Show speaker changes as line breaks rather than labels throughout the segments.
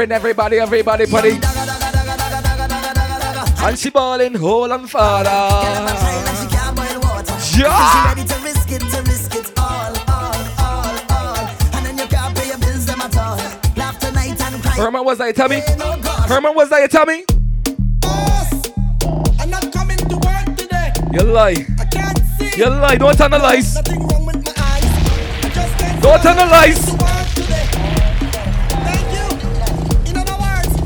friend, everybody, everybody, buddy. And she ballin' hole and father. Yeah.
Ready to risk it, to risk it all, you can't
Herman, was that your tummy? Herman, was that?
I'm not coming to work today.
You lie.
I can't see.
You lie. Don't turn the lies. Don't tell the.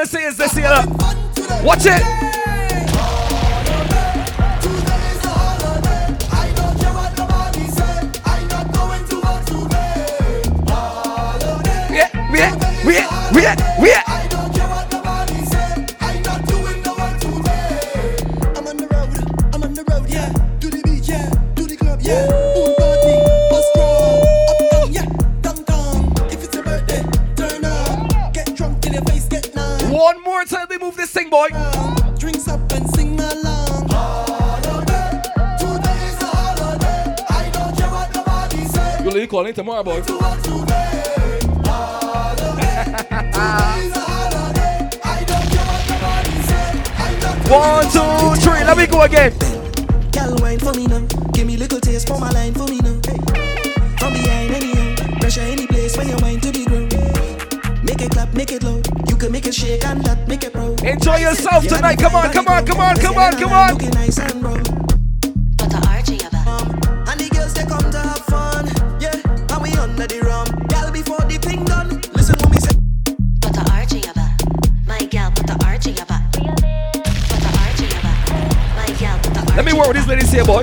Come and
this here. Watch it. complain tomorrow,
boys.
One, two, three. Let me go again.
Girl, wine for me now. Give me little taste for my line for me now. From behind any pressure any place where you wine to be ground. Make it clap, make it low. You can make it shake and that make it proud.
Enjoy yourself tonight. Come on, come on, come on, come on, come on.
what
this lady say, boy?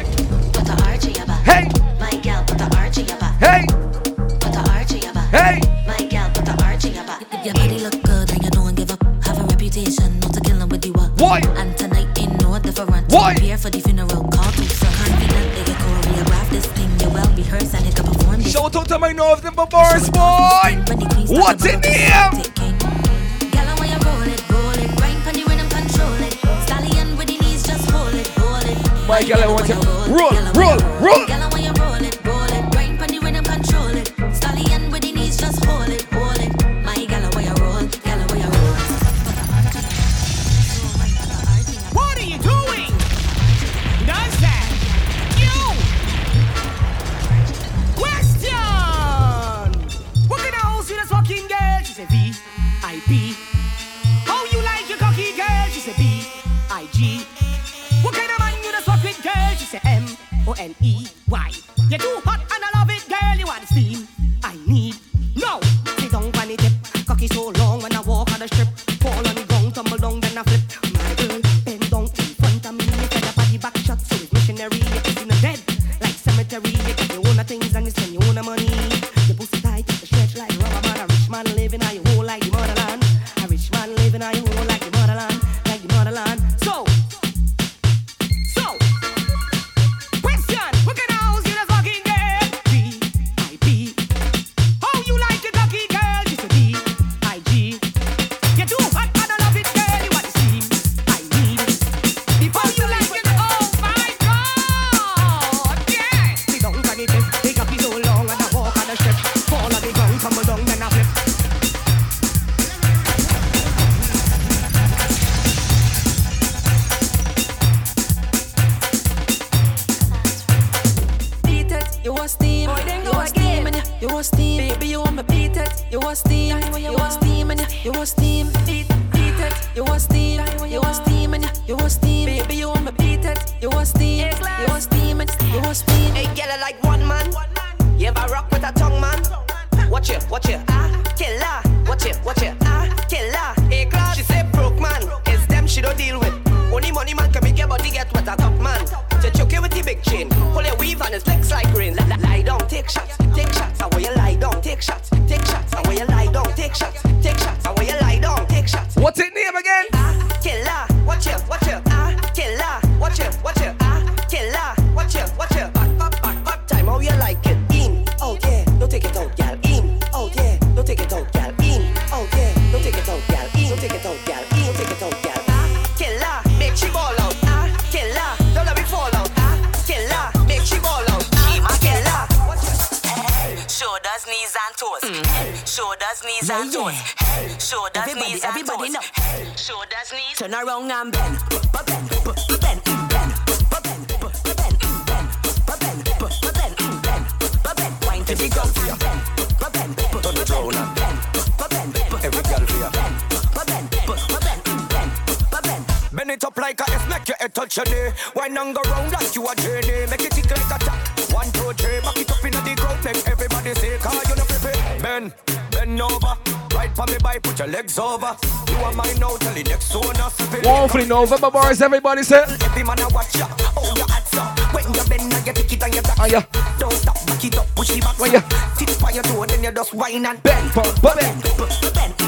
Put in.
Hey!
My gal, put the arch.
Hey! Hey!
My gal, put the your body look good and you give. Have a reputation, not to with you up.
Why?
And tonight in no different.
Why?
Prepare for the funeral, call me so confident. Get choreographed this thing, you well rehearsed and it perform.
Shout out to my nerves and my boy! What's in here? My girl, I want you. Roll, roll, roll.
Take
it
out, gal. Don't take it out, gal. Ah, killer, make she ball out. Ah, killer, don't let me fall out. Ah, killer, make she ball out. Ah, killer, you.
Shoulders, knees and toes. Shoulders, knees and toes. Shoulders,
Everybody,
knees and
everybody
toes.
know.
Shoulders, knees.
Turn around and bend. Bend, bend, mm, bend. Ba- bend, ba-
head touch your knee. Wine and go round like you a journey. Make it tick like a tap. One, two, three, back it up in the ground. Make everybody say, cause you know prepare. Bend, bend over. Right for me by, put your legs over. You are mine now, tell the next owner. spin.
One for the November bars, everybody say.
Every man a watch ya. Oh, your hats up. When you bend, now you take it and you tack.
Yeah.
Don't stop, back it up, push it back.
When you-
Tip by your toe, then you just whine and
Bend, bend.
bend, mm, bend.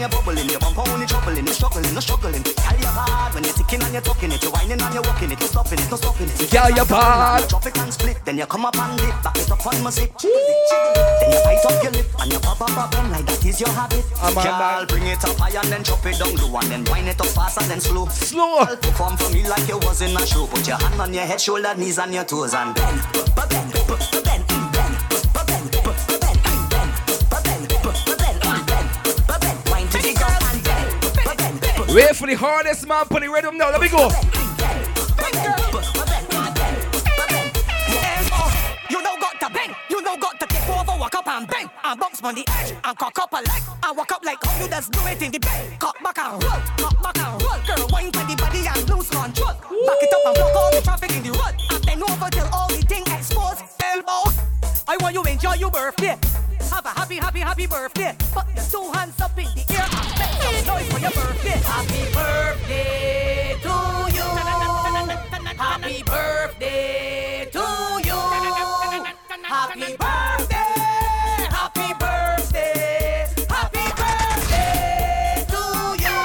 And
you're bubbling. You bump on the troubling, you're struggling, no struggling. Call your bad when you're ticking and you're talking it. You're whining and you're walking it, no stopping it, no stopping it.
Call your bad.
Drop it and split, then you come up and dip. Back it up on my zip. Jiggle it, jiggle it. Then you bite up your lip and you pop up up and like that is your habit. Girl, bring it up high and then drop it down low and then wind it up fast and then slow.
Slow.
Perform for me like you was in a show. Put your hand on your head, shoulder, knees and your toes and bend.
bend, bend,
Wait for the hardest man, put the rhythm now. Let me go.
You know got to bang, you know got to take over, walk up and bang, and bounce on the edge, and cock up a leg, and walk up like how you just do it in the bed. Cock back and roll, cock back and roll, girl, wine to the body and lose control. Back it up and block all the traffic in the road, and bend over till all the thing exposed. Elbow, I want you to enjoy your birthday. Have a happy, happy, happy birthday. Put your two hands up in the air and make some noise for your birthday. Happy birthday to you. Happy birthday to you. Happy birthday, happy birthday, happy birthday to you.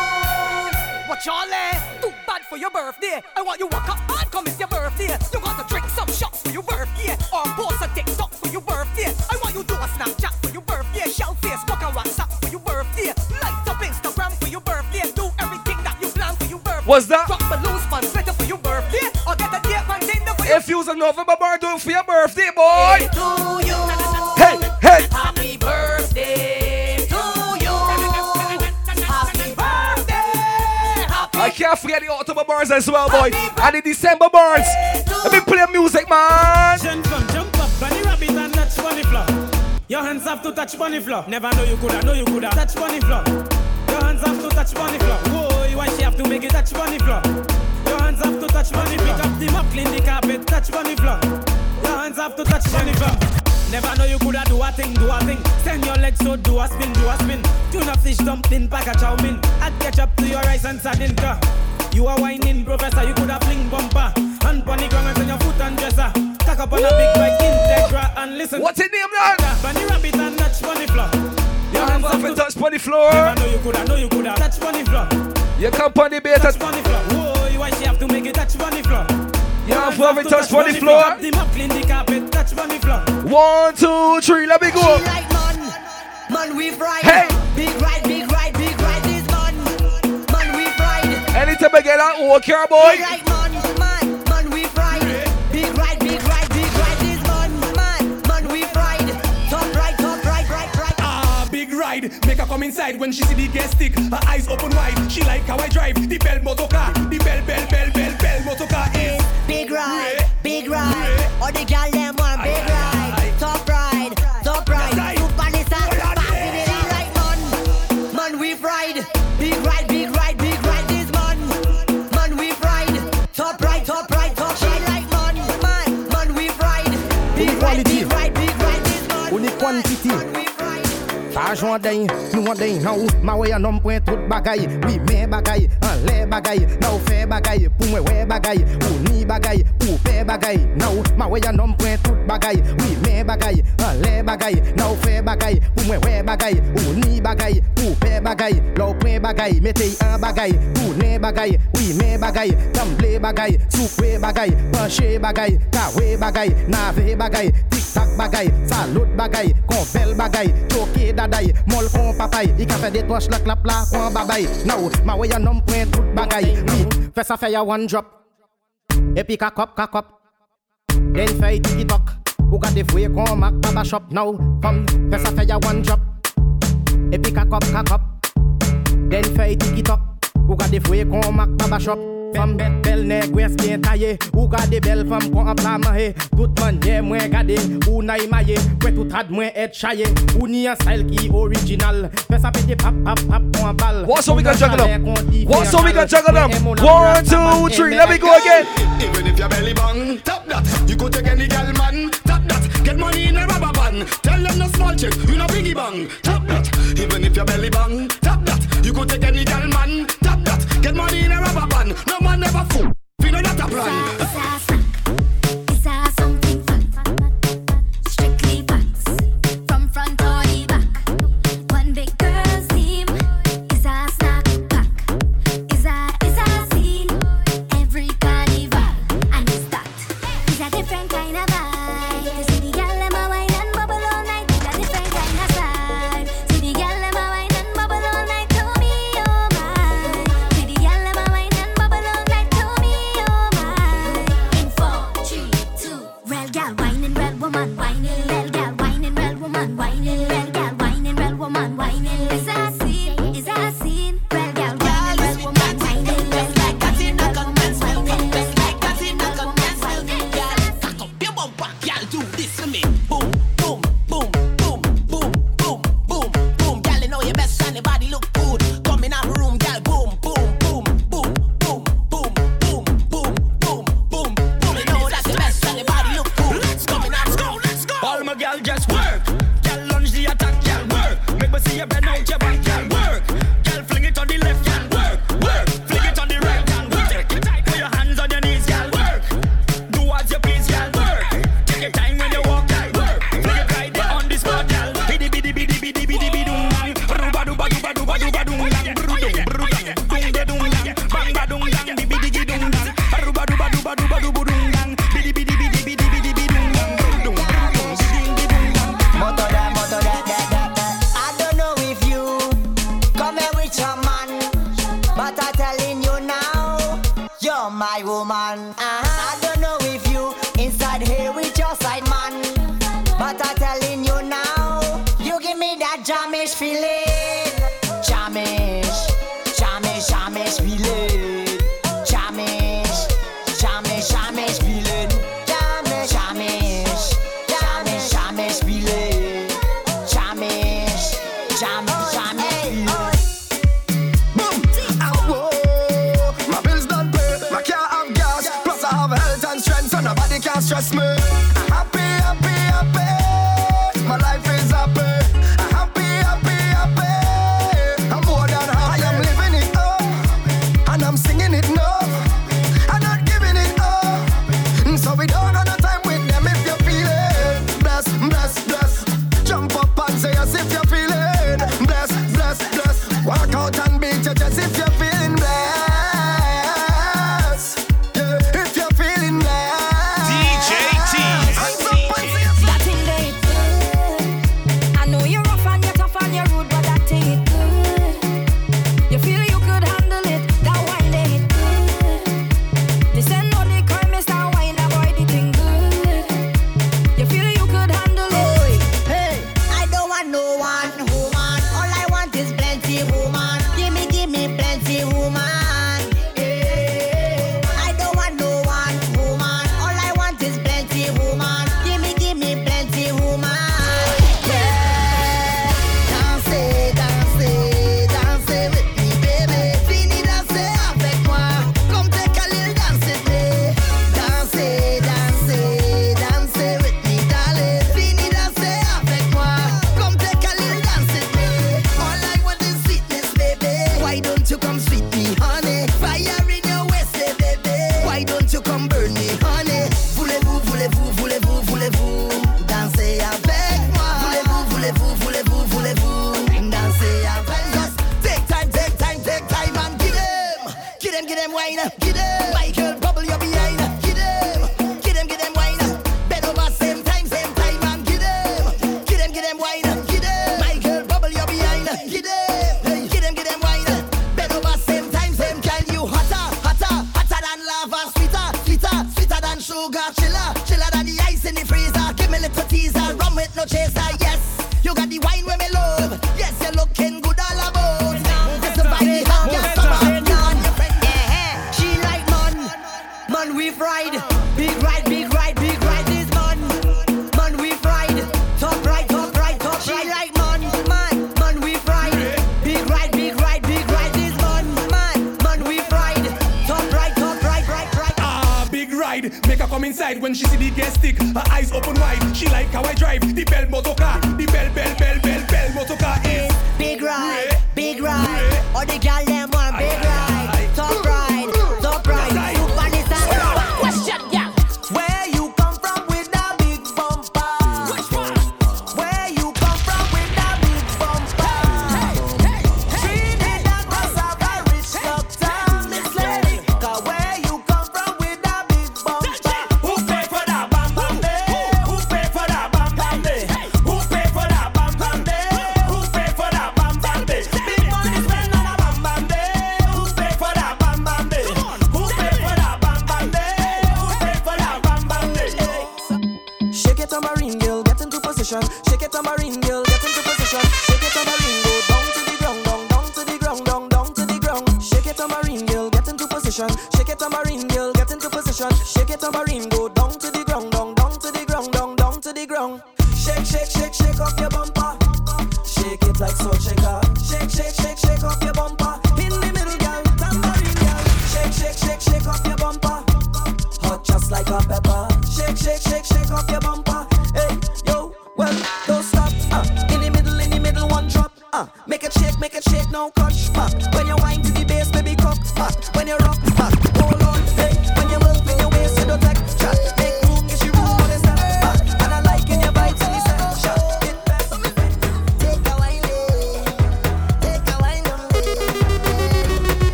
What y'all eh? Too bad for your birthday. I want you to walk up and come it's your birthday. You got to drink some shots for your birthday, or post a TikTok for your birthday. I want you do a Snapchat for your birthday, shell Facebook and WhatsApp for your birthday, light up Instagram for your birthday, do everything that you plan for your birthday.
What's that?
Drop balloons, fun for your birthday, or get a date for your
If you was a November bar, do it for your birthday, boy. As well, boy. And the December bars. Let me play music, man.
Your hands have to touch bunny floor. Never know you coulda, know you coulda touch bunny floor. Your hands have to touch bunny floor. Whoa, you why she have to make it touch bunny floor? Your hands have to touch bunny. Pick up the mop, clean the carpet, touch bunny floor. Your hands have to touch bunny floor. Never know you coulda do a thing, do a thing. Send your legs so do a spin, do a spin. Tuna fish dumpling, pack a chow mein. Add ketchup to your rice and sardine. You are whining, professor. You coulda fling bumper. Hand on the ground and send your foot and dresser. Tack up on a big bike, Integra, and listen.
What's it name, man?
Bunny rabbit and touch bunny floor. Your hands
Up
have
and
to
touch on the floor.
Never know you coulda, know you coulda touch bunny floor.
You come on the bait.
Touch bunny floor. Whoa, why she have to make it touch bunny floor?
You have to have it touch on the floor.
Up the mop, clean the carpet, touch bunny floor.
One, two, three, let me go.
right, man. Man, we fried.
Hey.
Big ride, big ride,
Anytime I get that old car,
Big
boy.
right, man. Man, man, we fried. Big ride, big ride, big ride this man. Man, man, we fried. Top right, top right, right, right.
Ah, big ride. Make her come inside when she see the gas stick. Her eyes open wide. She like how I drive the bell motor car. The bell, bell, bell, bell, bell motor car is.
Big ride, big ride. All the gal them want big Ajon
den, nou an den an ou Ma wey an om pwen tout bagay. Oui men bagay, an le bagay Na ou fe bagay, pou mwen we bagay Ou ni bagay, pou pe bagay. Na ou, ma wey an om pwen tout bagay. Oui men bagay, an le bagay Na ou fe bagay, pou mwen we bagay Ou ni bagay, pou pe bagay. Lou pwen bagay, metey an bagay Ou ne bagay, oui men bagay Tamble bagay, soukwe bagay Panche bagay, kawe bagay Nave bagay, tik tak bagay Salot bagay, konvel bagay Choke dada daday, mol kon papay I ka fe de tosh la klap la kon babay Nou, ma wey an om pwen tout bagay Oui, fe sa fe ya one drop. Epi kakop, kakop Den fey tiki tok Ou ka defwe kon mak baba shop. Nou, fam, fe sa fe ya one drop. Epi kakop, kakop Den fey tiki tok Ou ka defwe kon mak baba shop Fam bet bel neg wè skyen taye Ou ka de bel fam kon an pla manye eh. Tout manye mwen gade Ou na imaye eh. Kwe tout had mwen et eh. chaye Ou ni an style ki original Fè sa pete pap pap pap kon an bal
What's up, we got juggle them?
Kon di
What's up, we got
fè
juggle them?
Mwen
One, two, three, let me go again.
Even if your belly bang, tap that. You could take any gal man, tap that. Get money in a rubber band. Tell them no small check, you no biggie bang, tap that. Even if your belly bang,
position. Shake it tambourine, girl, get into position. Shake it tambourine, go down to the ground, down, down to the ground, down, down to the ground. Shake it tambourine, girl, get into position.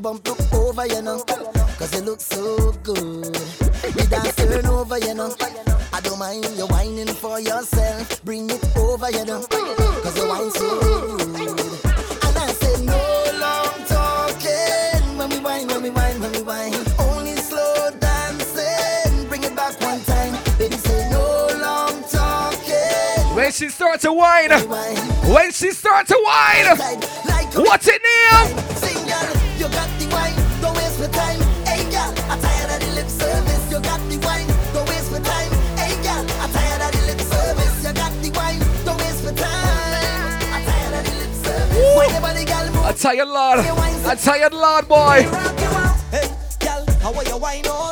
bump look over, you know. Cause you look so good. We dance turn over, you know. I don't mind you whining for yourself. Bring it over, you know. Cause you whine so good. And I say, no long talking. When we whine, when we whine, when we whine. Only slow dancing. Bring it back one time. Baby, say, no long talking.
When she starts to whine. When she starts to whine. What's it name?
I tired
lord, I tired lord boy.
Hey, girl, how are you?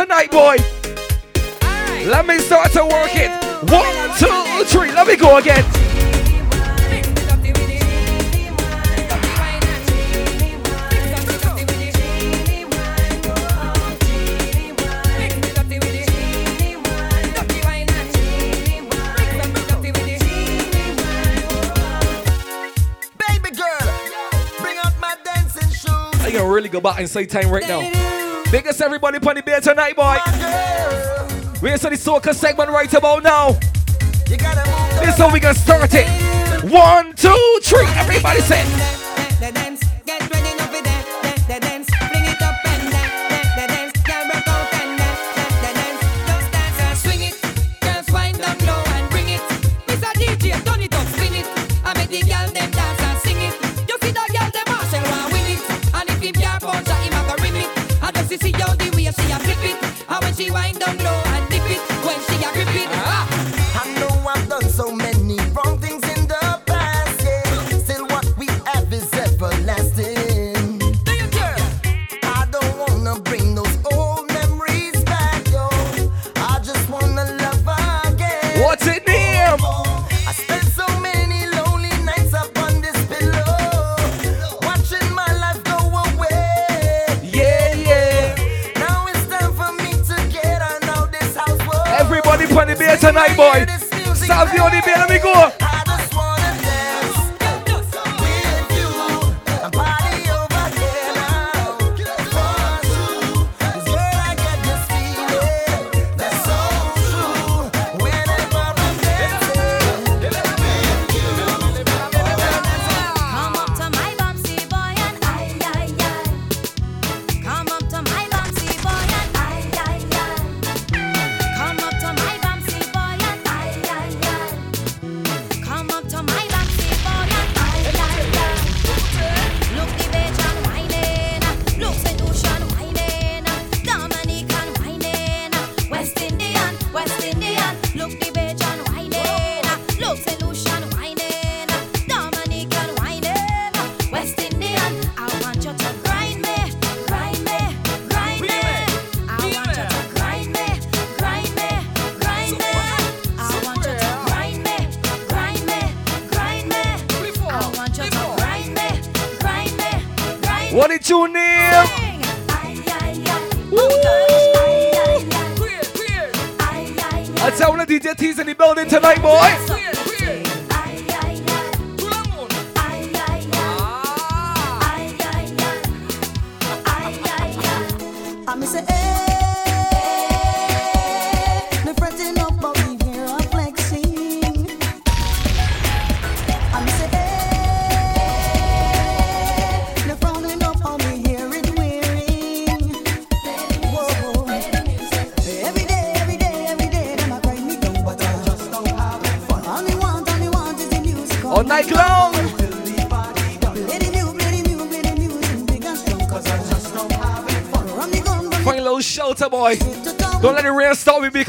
tonight, boy. Right.
Let me
start to work it. One, two, three. Let me go again. I can really go back and say time right now. Biggest everybody on there tonight, boy. We're to the soca segment right about now. This is how we gonna start it. One, two, three. Everybody say. Playboy. Salve, Oliveira, amigo!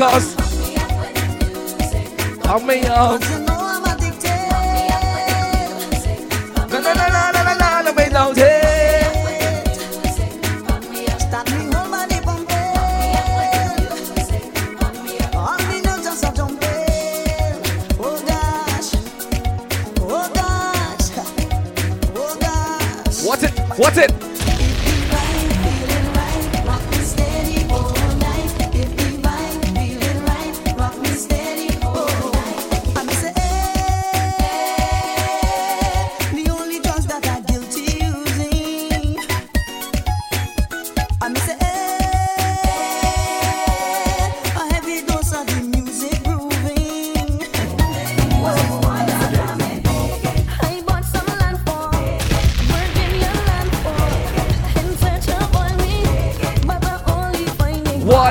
Because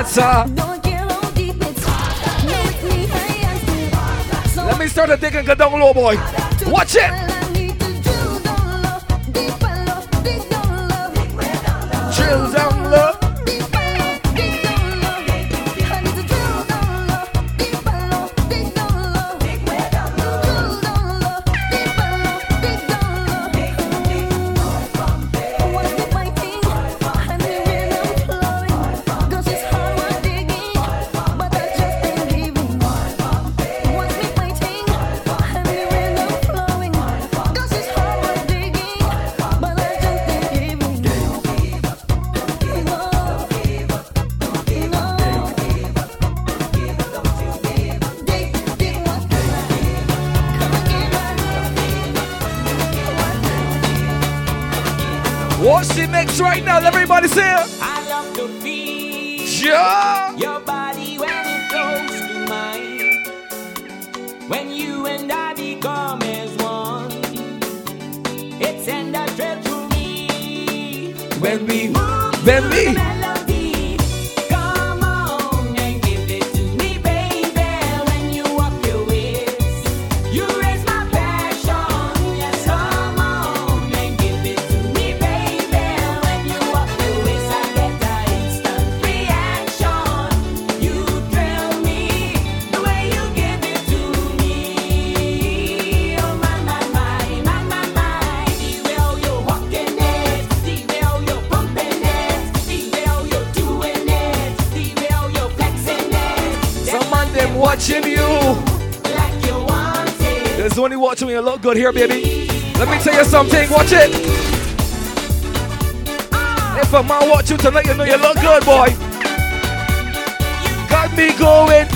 Salsa. Let me start the thing and go down low, boy. Watch it. Drill down low. right now. everybody here. good here, baby. Let me tell you something, watch it. If a man watch you tonight, you know you look good, boy. Got me going.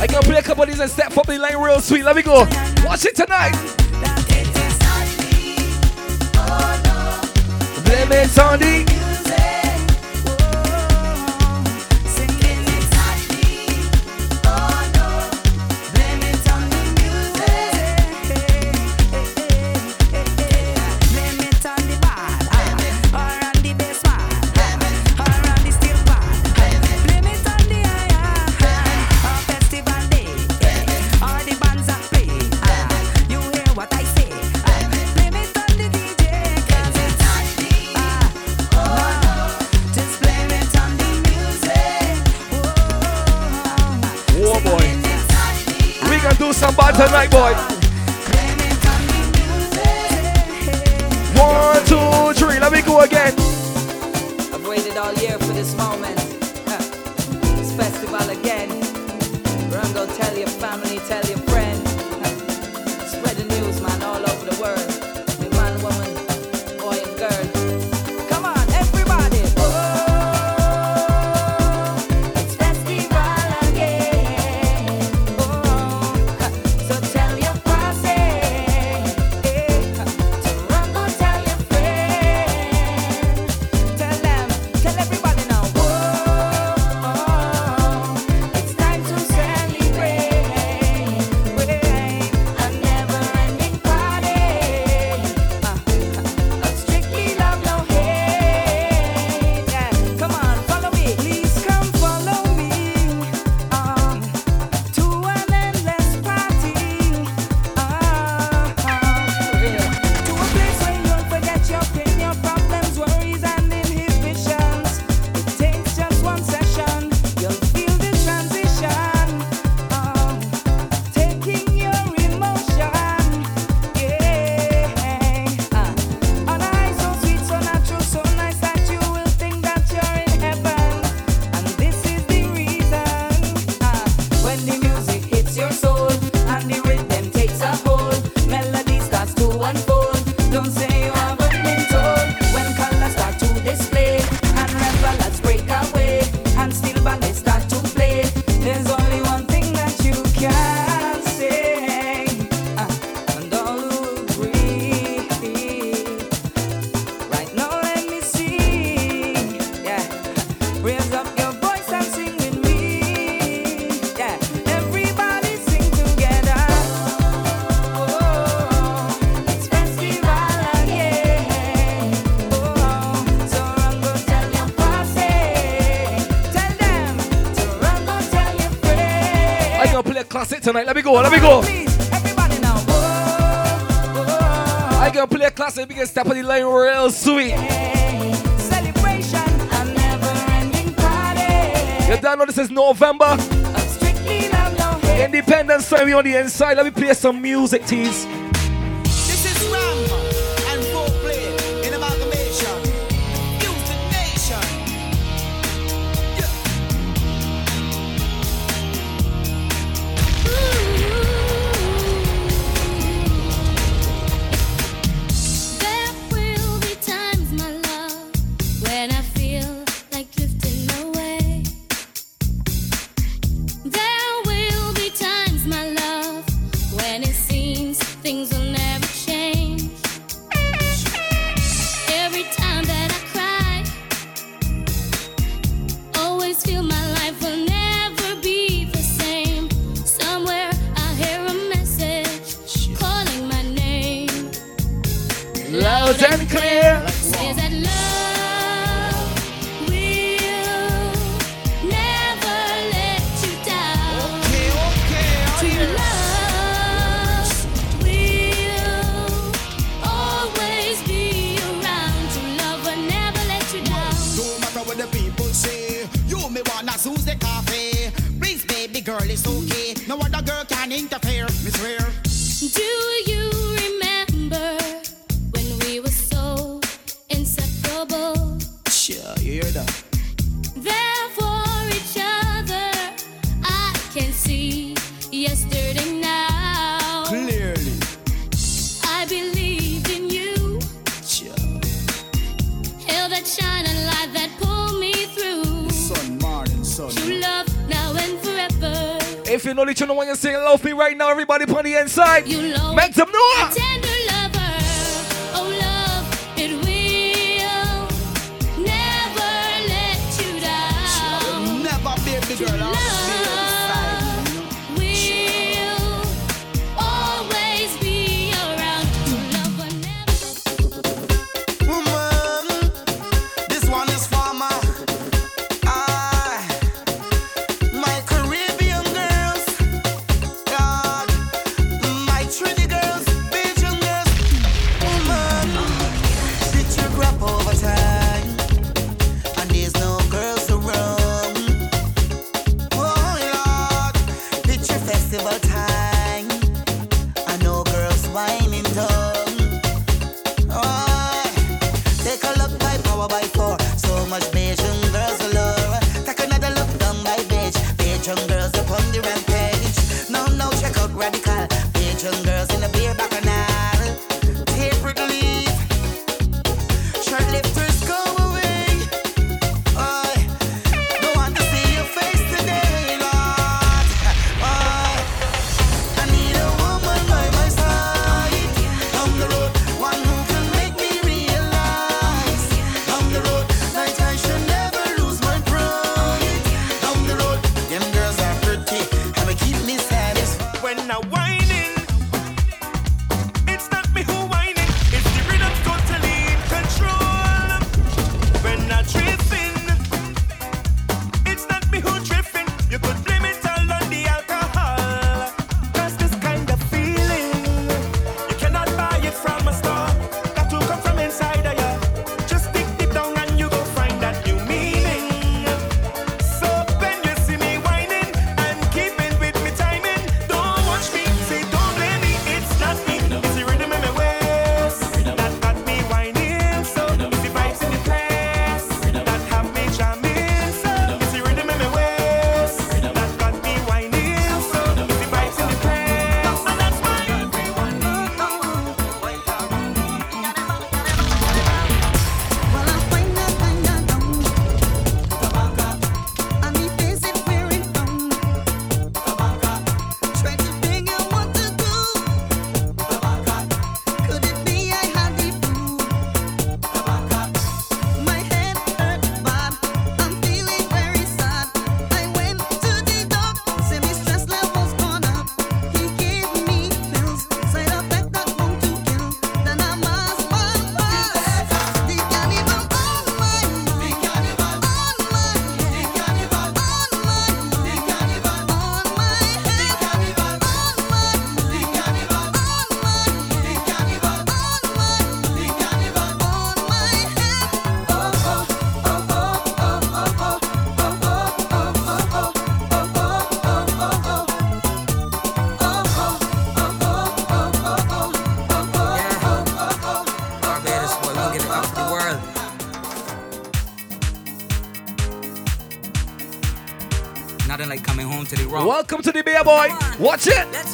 I can play a couple of these and step up the line real sweet. Let me go. Watch it tonight. maison tonight. Let me go,
let me
go. I gonna play a classic, we can step on the line real sweet. You don't know this is November. Independence time, we on the inside. Let me play some music, tease. inside.
You
Welcome to the beer boy. Watch it.
Let's.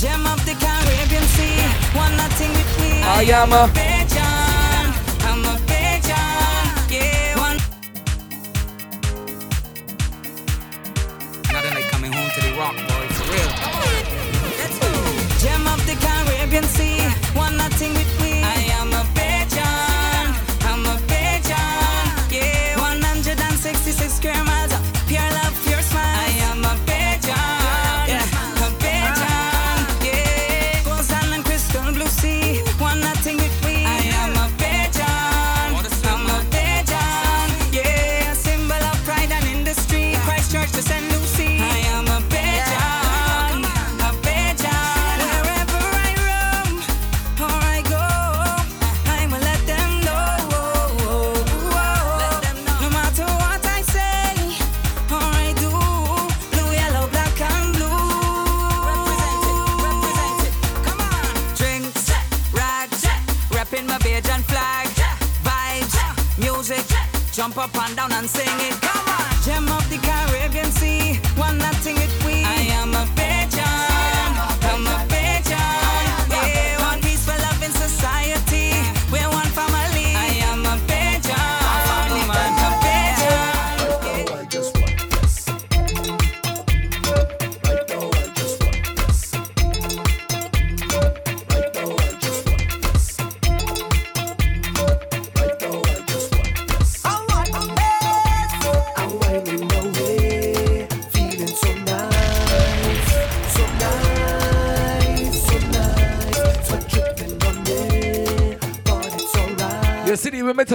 Gem of the Caribbean Sea. One nothing with me. I am a.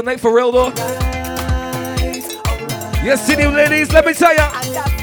tonight for real though. Yes, city ladies, let me tell ya.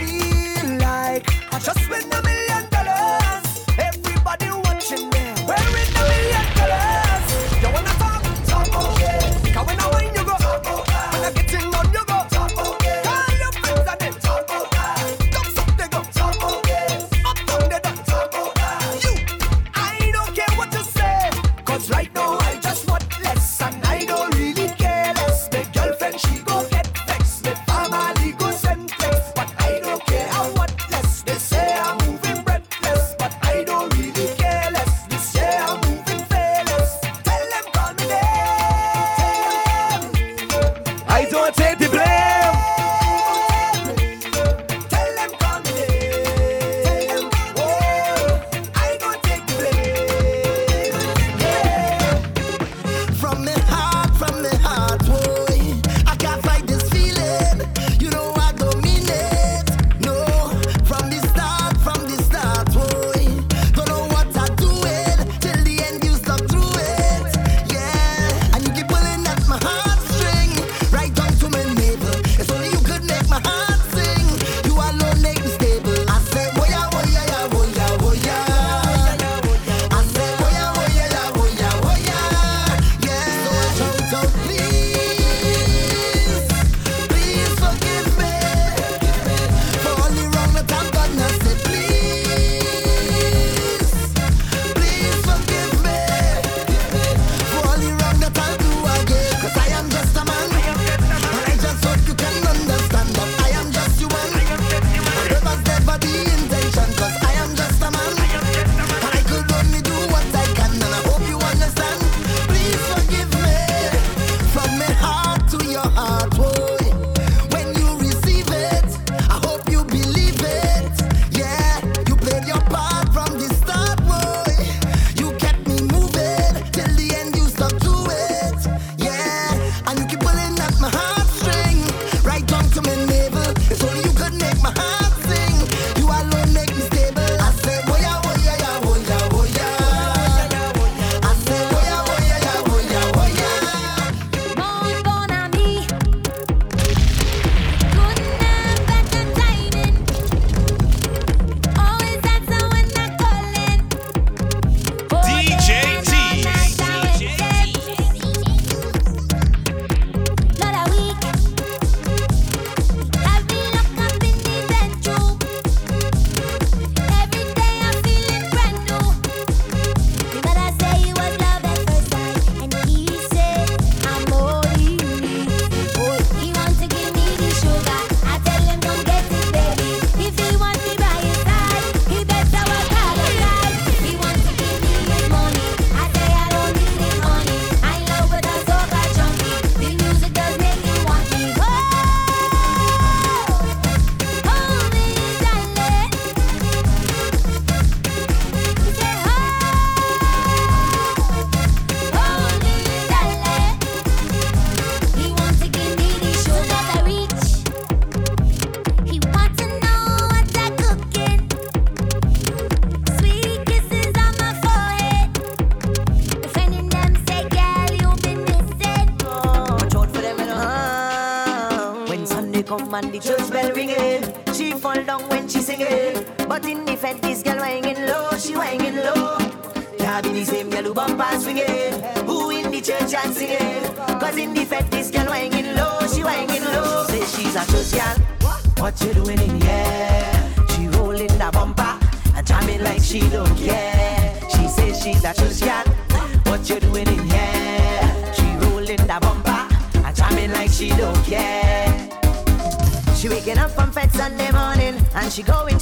man the
truth.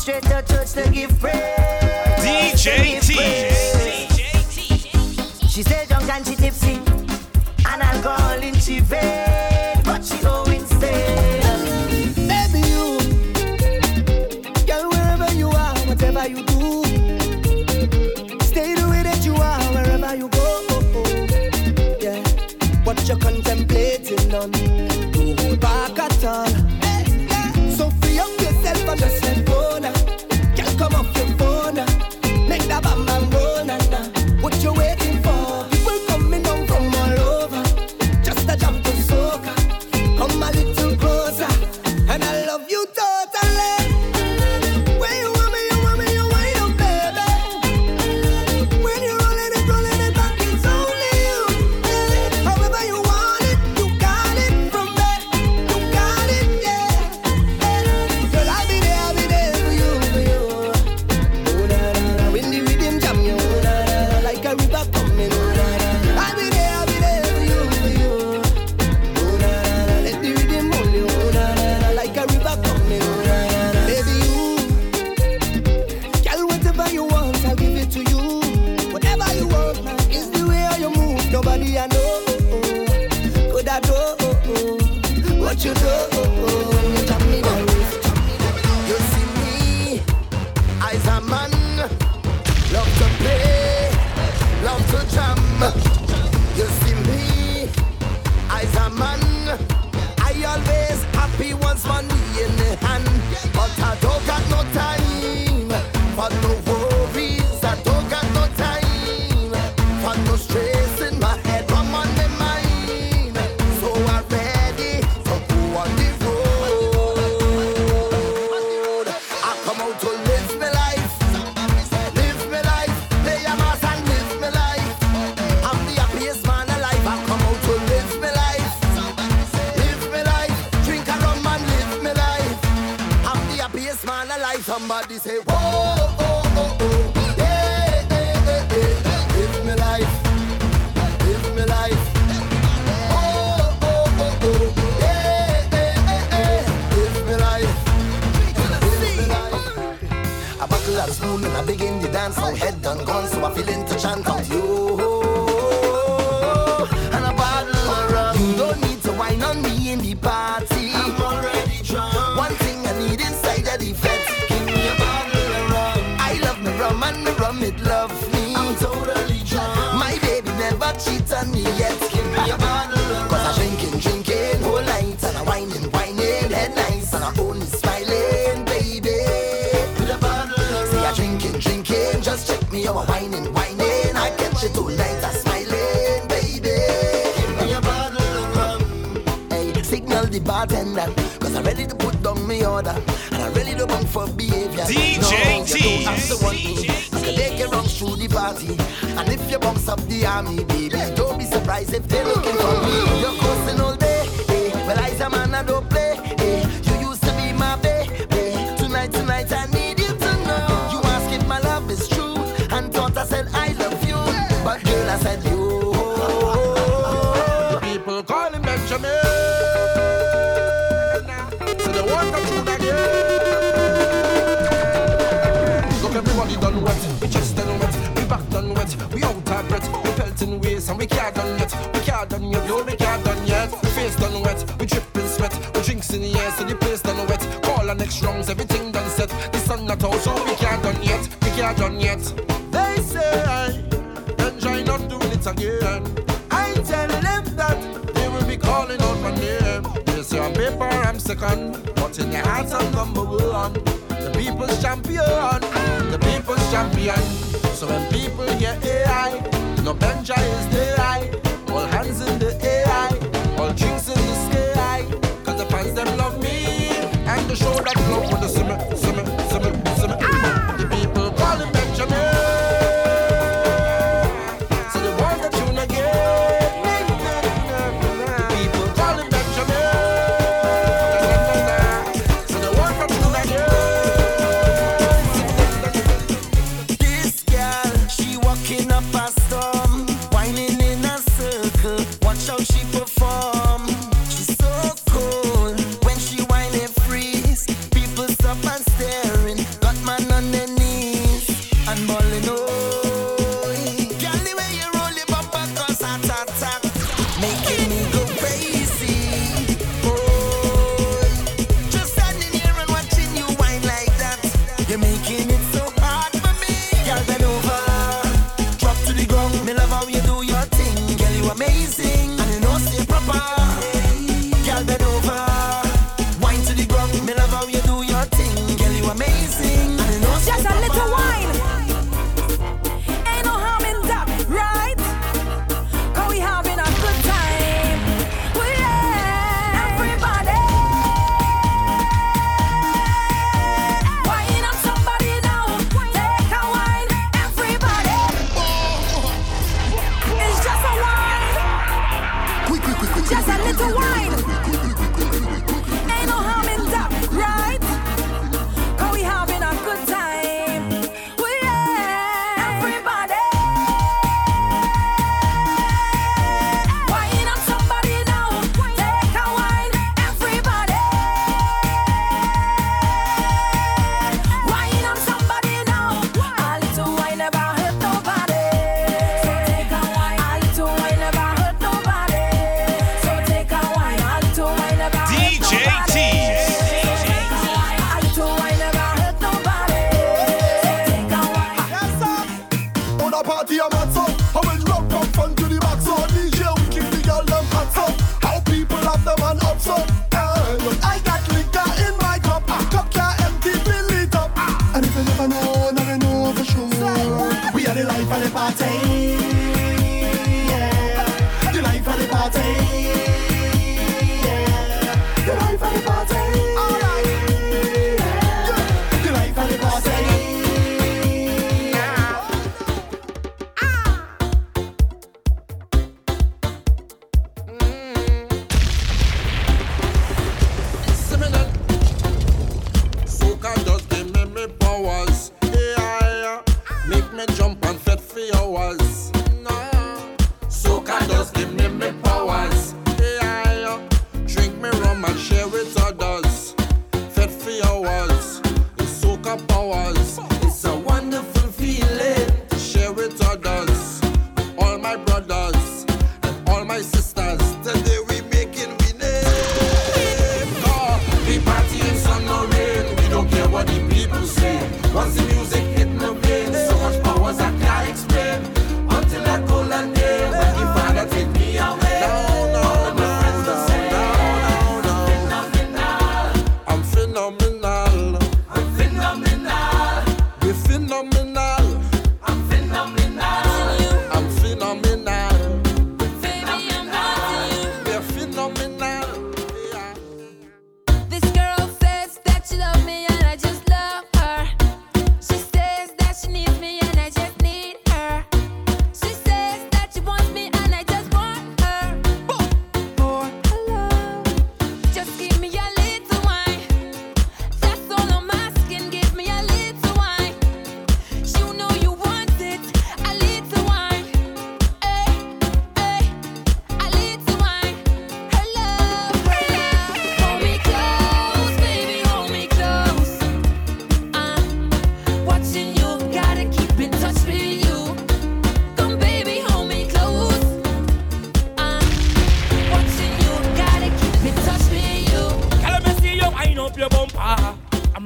straight to bartender. Cause I'm ready to put down me order. And I'm ready to bang for behavior.
DJ
no,
T.
I'm the one. I can take your runs through the party. And if you bounce up the army, baby, don't be surprised if they're looking for me. You're coasting all day. Eh? Well, I's a man, I don't and
we can't done yet. We can't done yet, yo, we can't done yet. Face done wet, we dripping sweat, we drinks in the air, so the place done wet. Call our next rounds, everything done set. The sun not out, so we can't done yet. We can't done yet. They say, then try not doing it again. I tell them that they will be calling out my name. They say on paper I'm second, but in their hearts I'm number one. The people's champion, the people's champion. So when people AI. No Benja is the I. All hands in the AI. All drinks in the sky. Cause the fans them love me.
And the
show that
love with the simmer, simmer.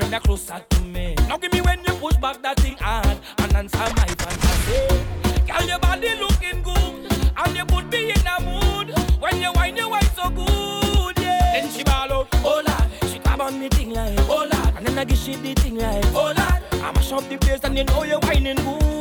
when
you're closer to me. Now give me when you push back that thing hard and answer my fantasy. Girl, your body looking good and you put me in a mood when you wine, you wine so good. Yeah. Then she ball out, oh lad. She grab on me thing like, oh lad. And then I give she the thing like, oh lad. I mash up the place and you know you're whining good.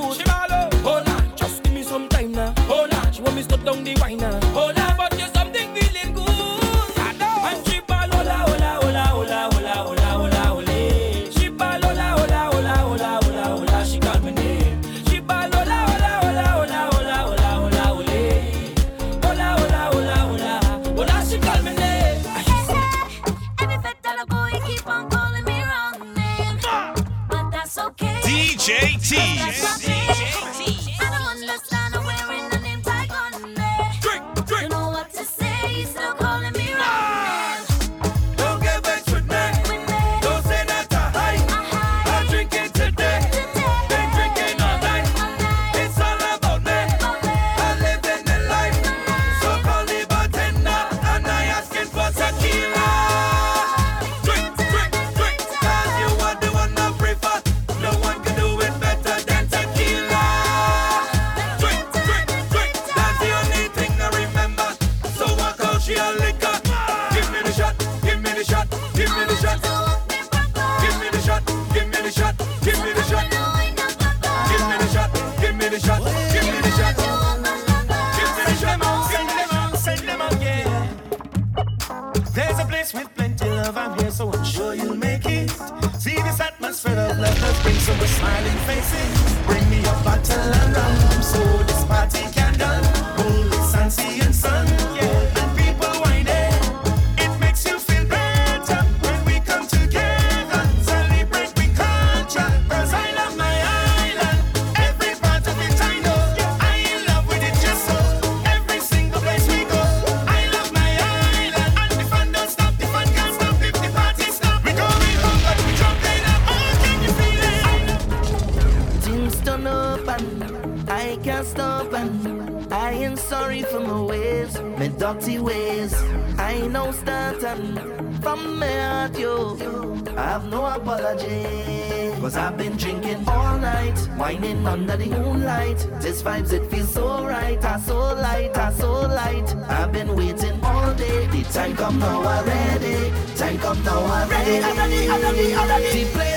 Already, already,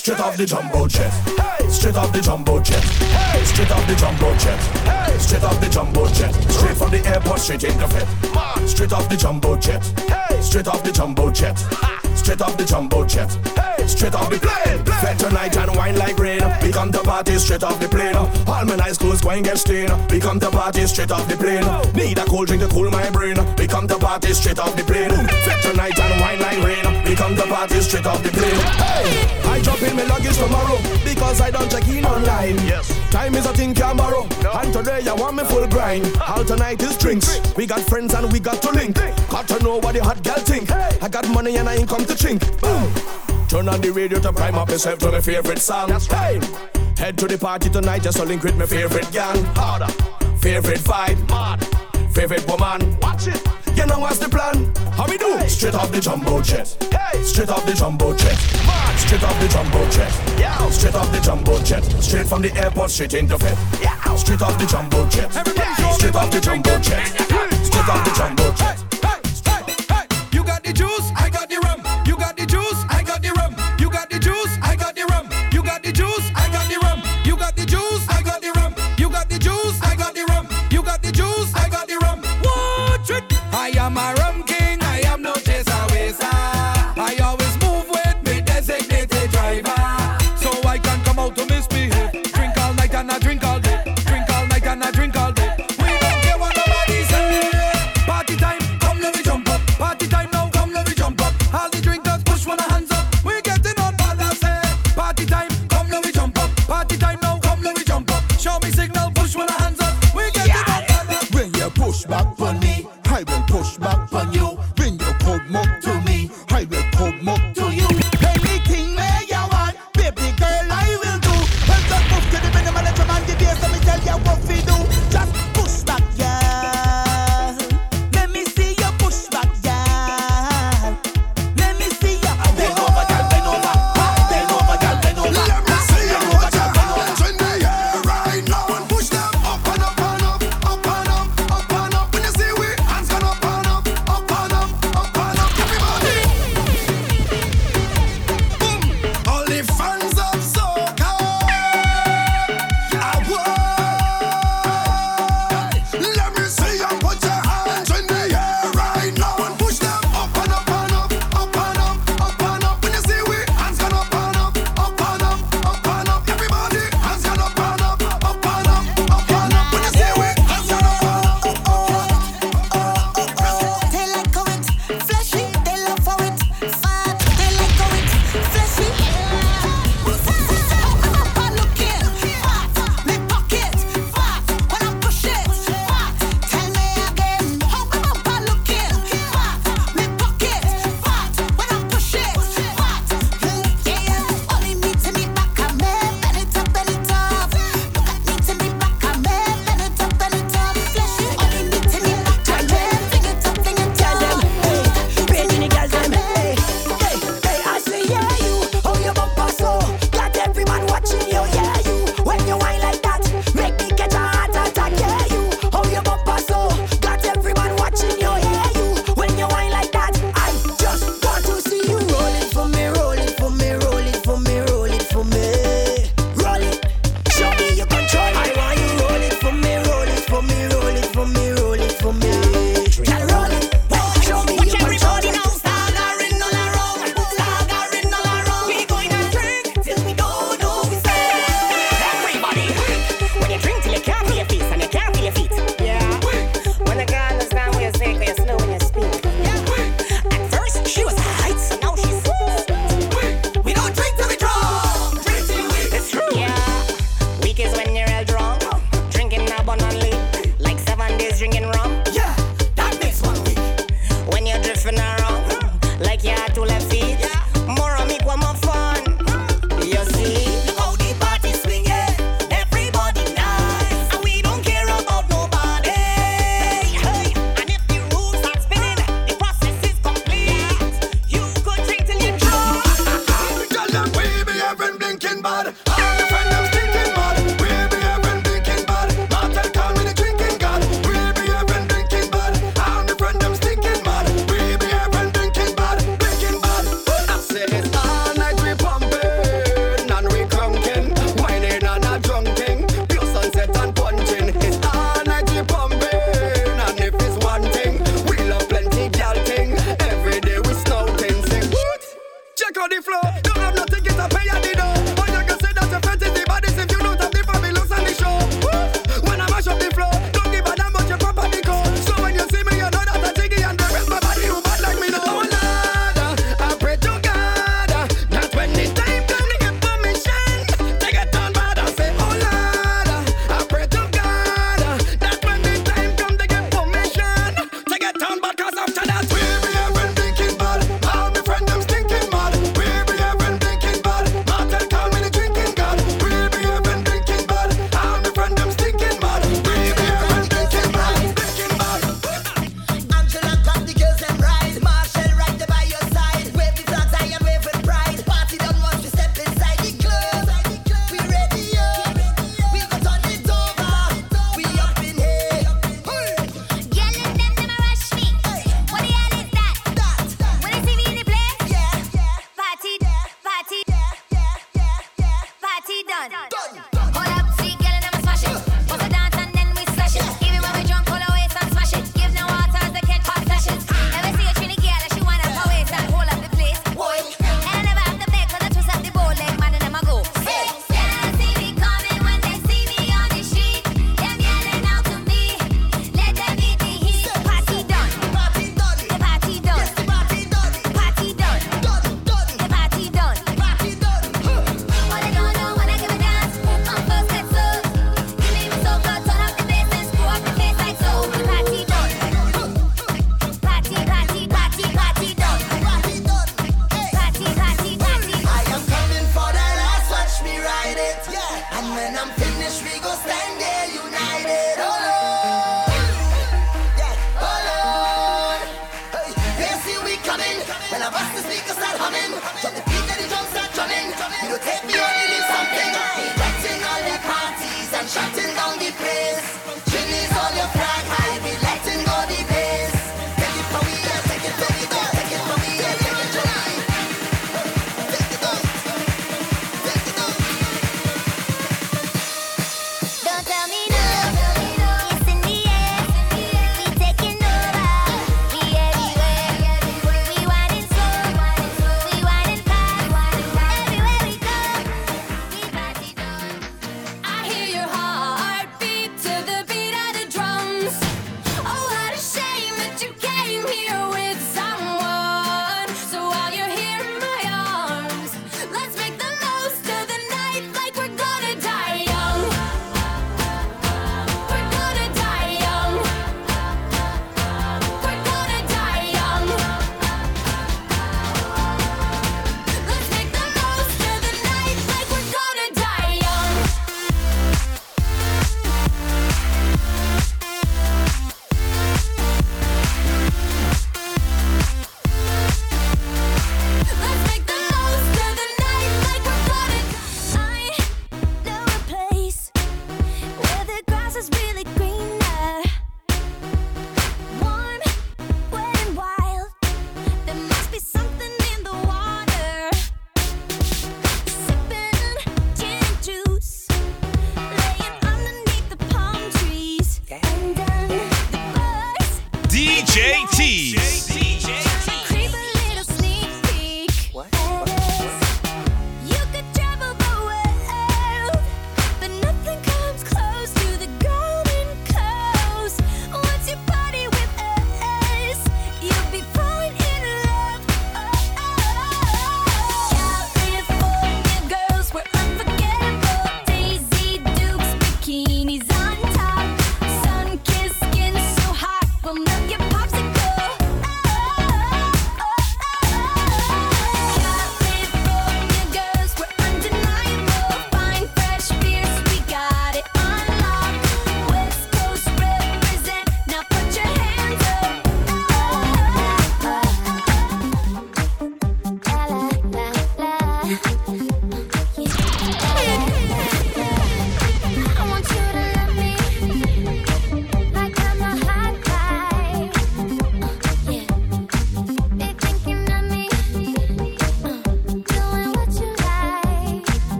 straight off the jumbo jet. Straight off the jumbo jet. Straight off the jumbo jet. Straight off the jumbo jet. Straight from the airport, straight in the fit. Straight off the jumbo jet. Straight off the jumbo jet. Straight off the jumbo jet straight off the plane. Fed tonight and wine like rain. Become the party straight off the plane. All my nice clothes going get stained. Become the party straight off the plane. Need a cold drink to cool my brain. Become the party straight off the plane. Fed tonight and wine like rain. Become to party straight off the plane. Hey, I drop in my luggage tomorrow because I don't check in online. Yes, time is a thing can borrow. No. And today I want me full grind. All tonight is drinks. We got friends and we got to link. Got to know what the hot girl think. Hey. I got money and I ain't come to chink. Boom. Turn on the radio to prime up yourself to my favorite song. That's right. Head to the party tonight just to link with my favorite gang. Harder. Favorite vibe. Mad. Favorite woman. Watch it. You know what's the plan? How we do? Hey. Straight off the jumbo jet. Hey. Straight off the jumbo jet. Straight off the jumbo jet. Yeah. Straight off the jumbo jet. Straight from the airport straight into fit. Yeah. Straight off the jumbo jet. Yeah. Straight off the jumbo jet. Straight off the jumbo jet.
Hey. Hey. Hey. You got the
juice.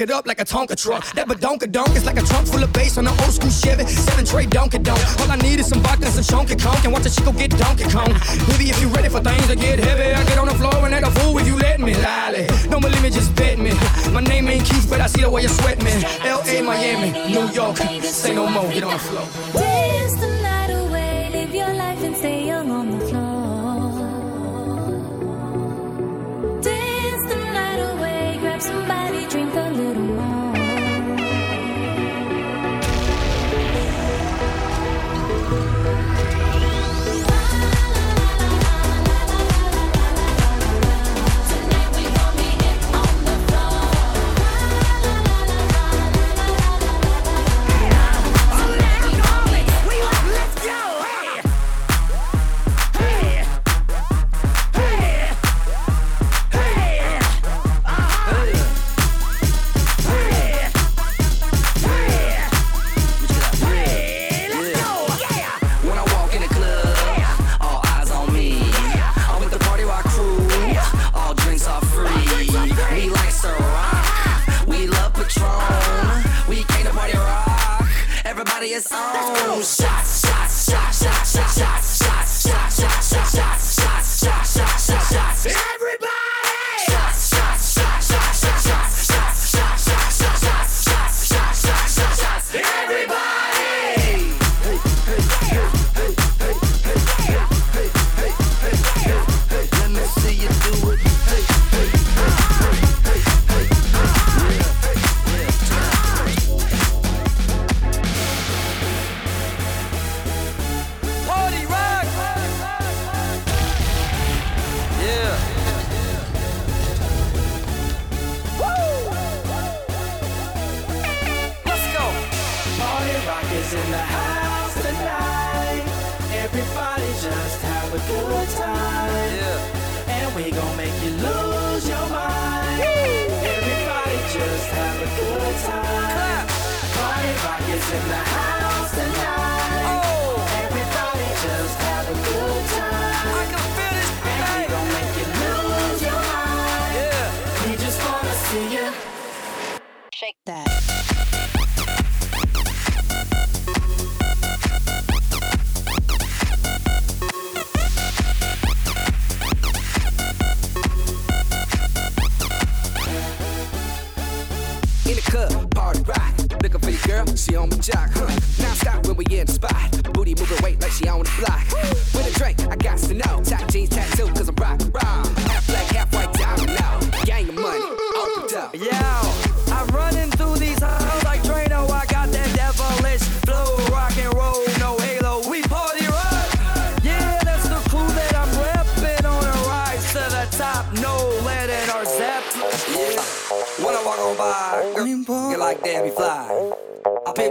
Back it up like a Tonka truck. That badonka donk is like a trunk full of bass on an old school Chevy. Seven tray donkey donk. All I need is some vodka and some chunky conk and watch a chico get donkey kong. Baby, if you ready for things to get heavy, I get on the floor and act a fool if you let me. Lolly, don't believe me, just bet me. My name ain't Keith, but I see the way you sweat me. L.A., Miami, New York, say no more, get on the floor.
In the
house tonight. Everybody just have a good time.
Yeah.
And we gon' make you
she on my jock, huh? Now stop when we in the spot. Booty moving weight like she on the block. With a drink, I got to know. Top jeans tattoo, cause I'm rock, rock. Half black, half white, diamond now. Gang of money, opened up.
Yeah, I'm running through these halls like Drano. I got that devilish flow, rock and roll, no halo. We party rock. Yeah, that's the crew that I'm repping on a rise to the top. No lead in our zep.
Yeah, when I walk on by, girl, you're like damn, fly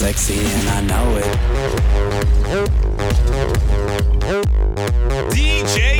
sexy and I know it.
DJ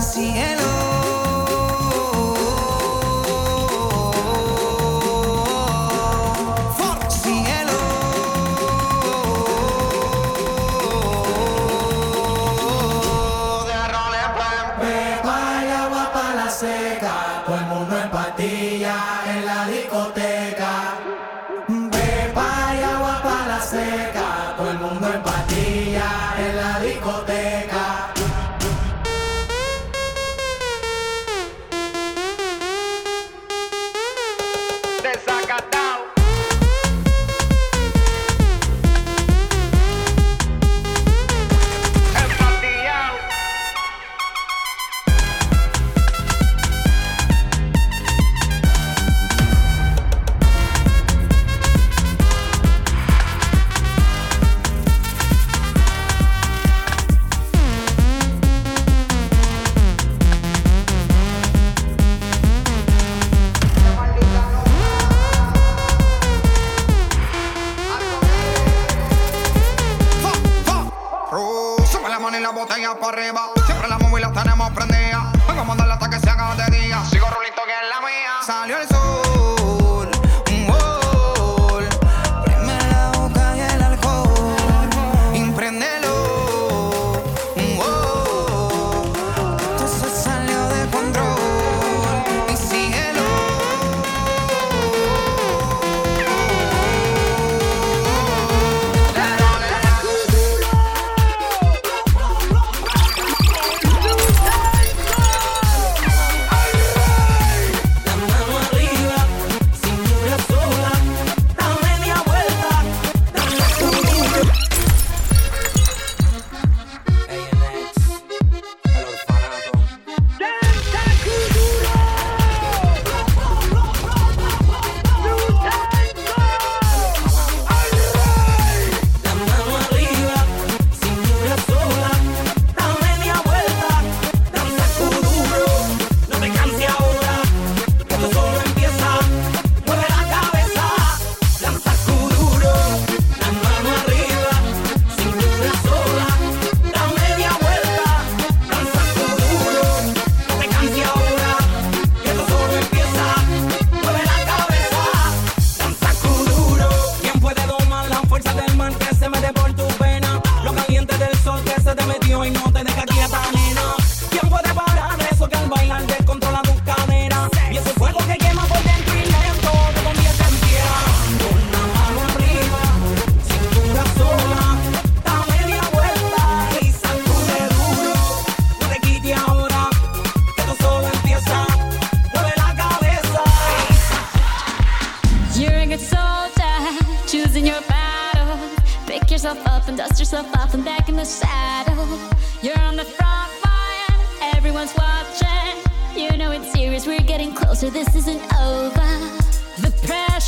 al cielo. For
cielo. Me vaya guapa la seca, todo el mundo en patilla en la discoteca. Me vaya guapa la seca, todo el mundo en patilla en la discoteca.